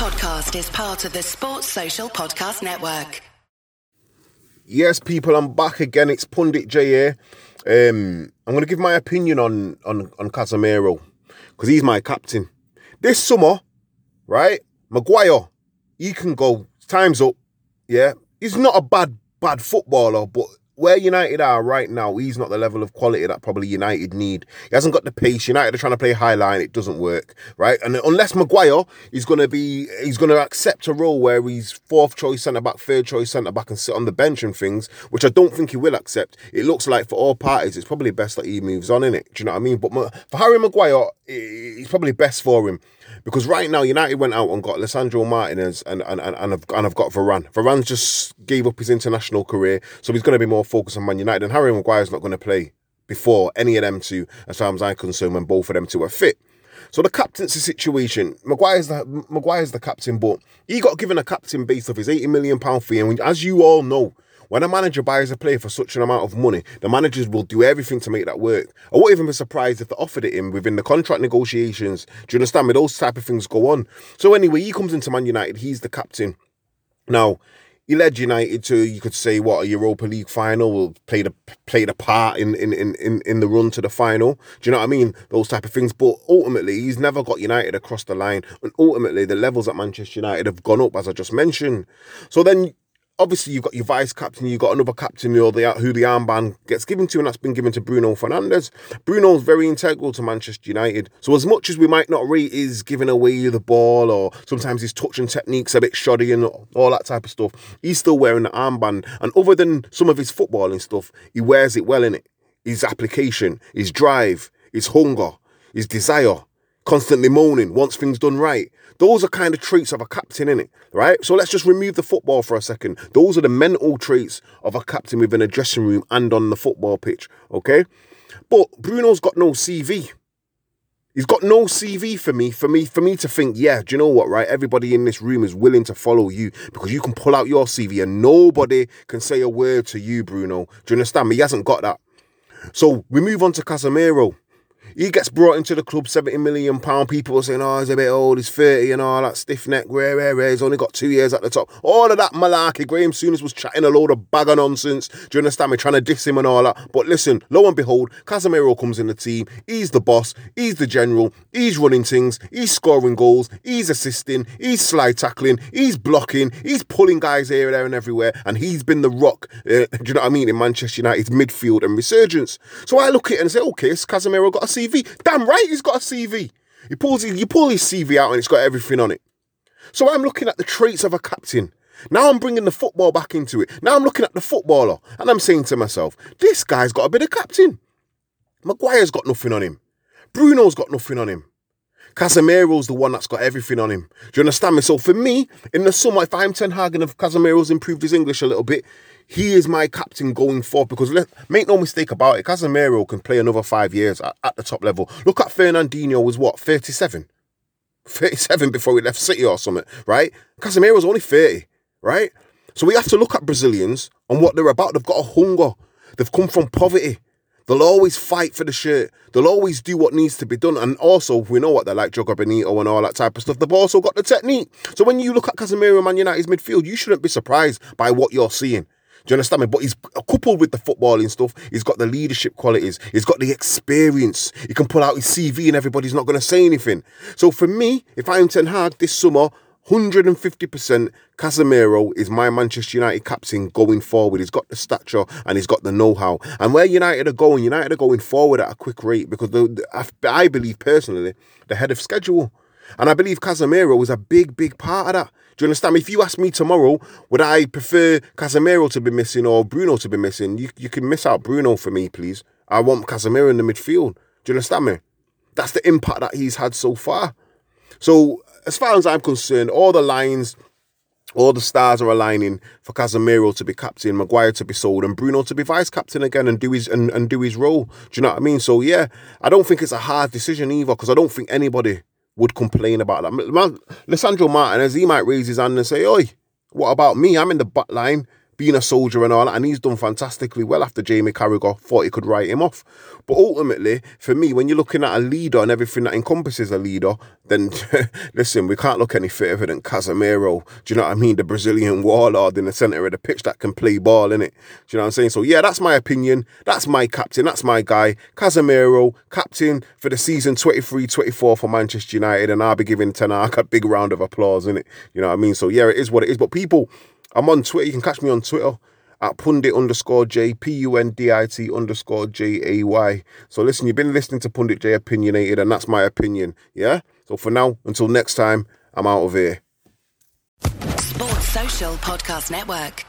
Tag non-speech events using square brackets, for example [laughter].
podcast is part of the Sports Social Podcast Network. Yes, people, I'm back again. It's Pundit Jay here. Um, I'm going to give my opinion on on on Casemiro because he's my captain. This summer, right? Maguire, he can go. Time's up. Yeah, he's not a bad bad footballer, but where United are right now, he's not the level of quality that probably United need. He hasn't got the pace. United are trying to play high line, it doesn't work, right? And unless Maguire is going to be, he's going to accept a role where he's fourth choice centre back, third choice centre back, and sit on the bench and things, which I don't think he will accept. It looks like for all parties, it's probably best that he moves on in it. Do you know what I mean? But for Harry Maguire, it's probably best for him because right now United went out and got Lisandro Martinez and and and, and, have, and have got Varane. Varane just gave up his international career, so he's going to be more focused on Man United. And Harry Maguire's not going to play before any of them two, as far as I'm concerned, when both of them two are fit. So the captaincy situation, Maguire's the Maguire's the captain, but he got given a captain based off his 80 million pound fee, and as you all know, when a manager buys a player for such an amount of money, the managers will do everything to make that work. I wouldn't even be surprised if they offered it him within the contract negotiations. Do you understand me? Those type of things go on. So anyway, he comes into Man United. He's the captain. Now, he led United to, you could say, what a Europa League final, Will played a played a part in in, in in the run to the final. Do you know what I mean? Those type of things. But ultimately, he's never got United across the line, and ultimately, the levels at Manchester United have gone up, as I just mentioned. So then obviously you've got your vice captain, you've got another captain who the, who the armband gets given to, and that's been given to Bruno Fernandes. Bruno's very integral to Manchester United. So as much as we might not rate his giving away the ball or sometimes his touch and technique's a bit shoddy and all that type of stuff, he's still wearing the armband. And other than some of his footballing stuff, he wears it well in it. His application, his drive, his hunger, his desire, constantly moaning, wants things done right. Those are kind of traits of a captain, in it, right? So let's just remove the football for a second. Those are the mental traits of a captain within a dressing room and on the football pitch, okay? But Bruno's got no CV. He's got no CV for me, for me, for me to think, yeah, do you know what, right? Everybody in this room is willing to follow you because you can pull out your CV and nobody can say a word to you, Bruno. Do you understand me? He hasn't got that. So we move on to Casemiro. He gets brought into the club, 70 million pound. People are saying, oh, he's a bit old, he's 30 and all that stiff neck, rare, rare. He's only got two years at the top. All of that malarkey. Graham Souness was chatting a load of bag of nonsense. Do you understand me? Trying to diss him and all that. But listen, lo and behold, Casemiro comes in the team. He's the boss, he's the general, he's running things, he's scoring goals, he's assisting, he's slide tackling, he's blocking, he's pulling guys here, there, and everywhere. And he's been the rock, uh, [laughs] do you know what I mean, in Manchester United's midfield and resurgence. So I look at it and say, okay, Casemiro got a CV. Damn right, he's got a CV. He pulls, you pull his CV out and it's got everything on it. So I'm looking at the traits of a captain. Now I'm bringing the football back into it. Now I'm looking at the footballer and I'm saying to myself, this guy's got a bit of captain. Maguire's got nothing on him. Bruno's got nothing on him. Casemiro's the one that's got everything on him. Do you understand me? So for me, in the summer, if I'm Ten Hag and if Casemiro's improved his English a little bit, he is my captain going forward because let, make no mistake about it, Casemiro can play another five years at, at the top level. Look at Fernandinho was what, 37? [laughs] 37 before he left City or something, right? Casemiro's only 30, right? So we have to look at Brazilians and what they're about. They've got a hunger. They've come from poverty. They'll always fight for the shirt. They'll always do what needs to be done. And also, we know what they're like, Jogo Bonito and all that type of stuff. They've also got the technique. So when you look at Casemiro Man United's midfield, you shouldn't be surprised by what you're seeing. Do you understand me? But he's coupled with the footballing stuff. He's got the leadership qualities. He's got the experience. He can pull out his CV and everybody's not going to say anything. So for me, if I'm Ten Hag this summer, 150% Casemiro is my Manchester United captain going forward. He's got the stature and he's got the know-how. And where United are going, United are going forward at a quick rate because I believe personally the head of schedule. And I believe Casemiro was a big, big part of that. Do you understand me? If you ask me tomorrow, would I prefer Casemiro to be missing or Bruno to be missing? You, you can miss out Bruno for me, please. I want Casemiro in the midfield. Do you understand me? That's the impact that he's had so far. So, as far as I'm concerned, all the lines, all the stars are aligning for Casemiro to be captain, Maguire to be sold, and Bruno to be vice captain again and do his and, and do his role. Do you know what I mean? So yeah, I don't think it's a hard decision either because I don't think anybody would complain about that. Man, Lisandro Martinez, he might raise his hand and say, Oi, what about me? I'm in the back line being a soldier and all that, and he's done fantastically well after Jamie Carragher thought he could write him off. But ultimately, for me, when you're looking at a leader and everything that encompasses a leader, then [laughs] listen, we can't look any further than Casemiro. Do you know what I mean? The Brazilian warlord in the centre of the pitch that can play ball, in it. Do you know what I'm saying? So yeah, that's my opinion. That's my captain. That's my guy. Casemiro, captain for the season 23-24 for Manchester United, and I'll be giving Hag a big round of applause, in it. You know what I mean? So yeah, it is what it is. But people, I'm on Twitter. You can catch me on Twitter at pundit underscore J, P U N D I T underscore J A Y. So listen, you've been listening to Pundit Jay Opinionated, and that's my opinion. Yeah? So for now, until next time, I'm out of here. Sports Social Podcast Network.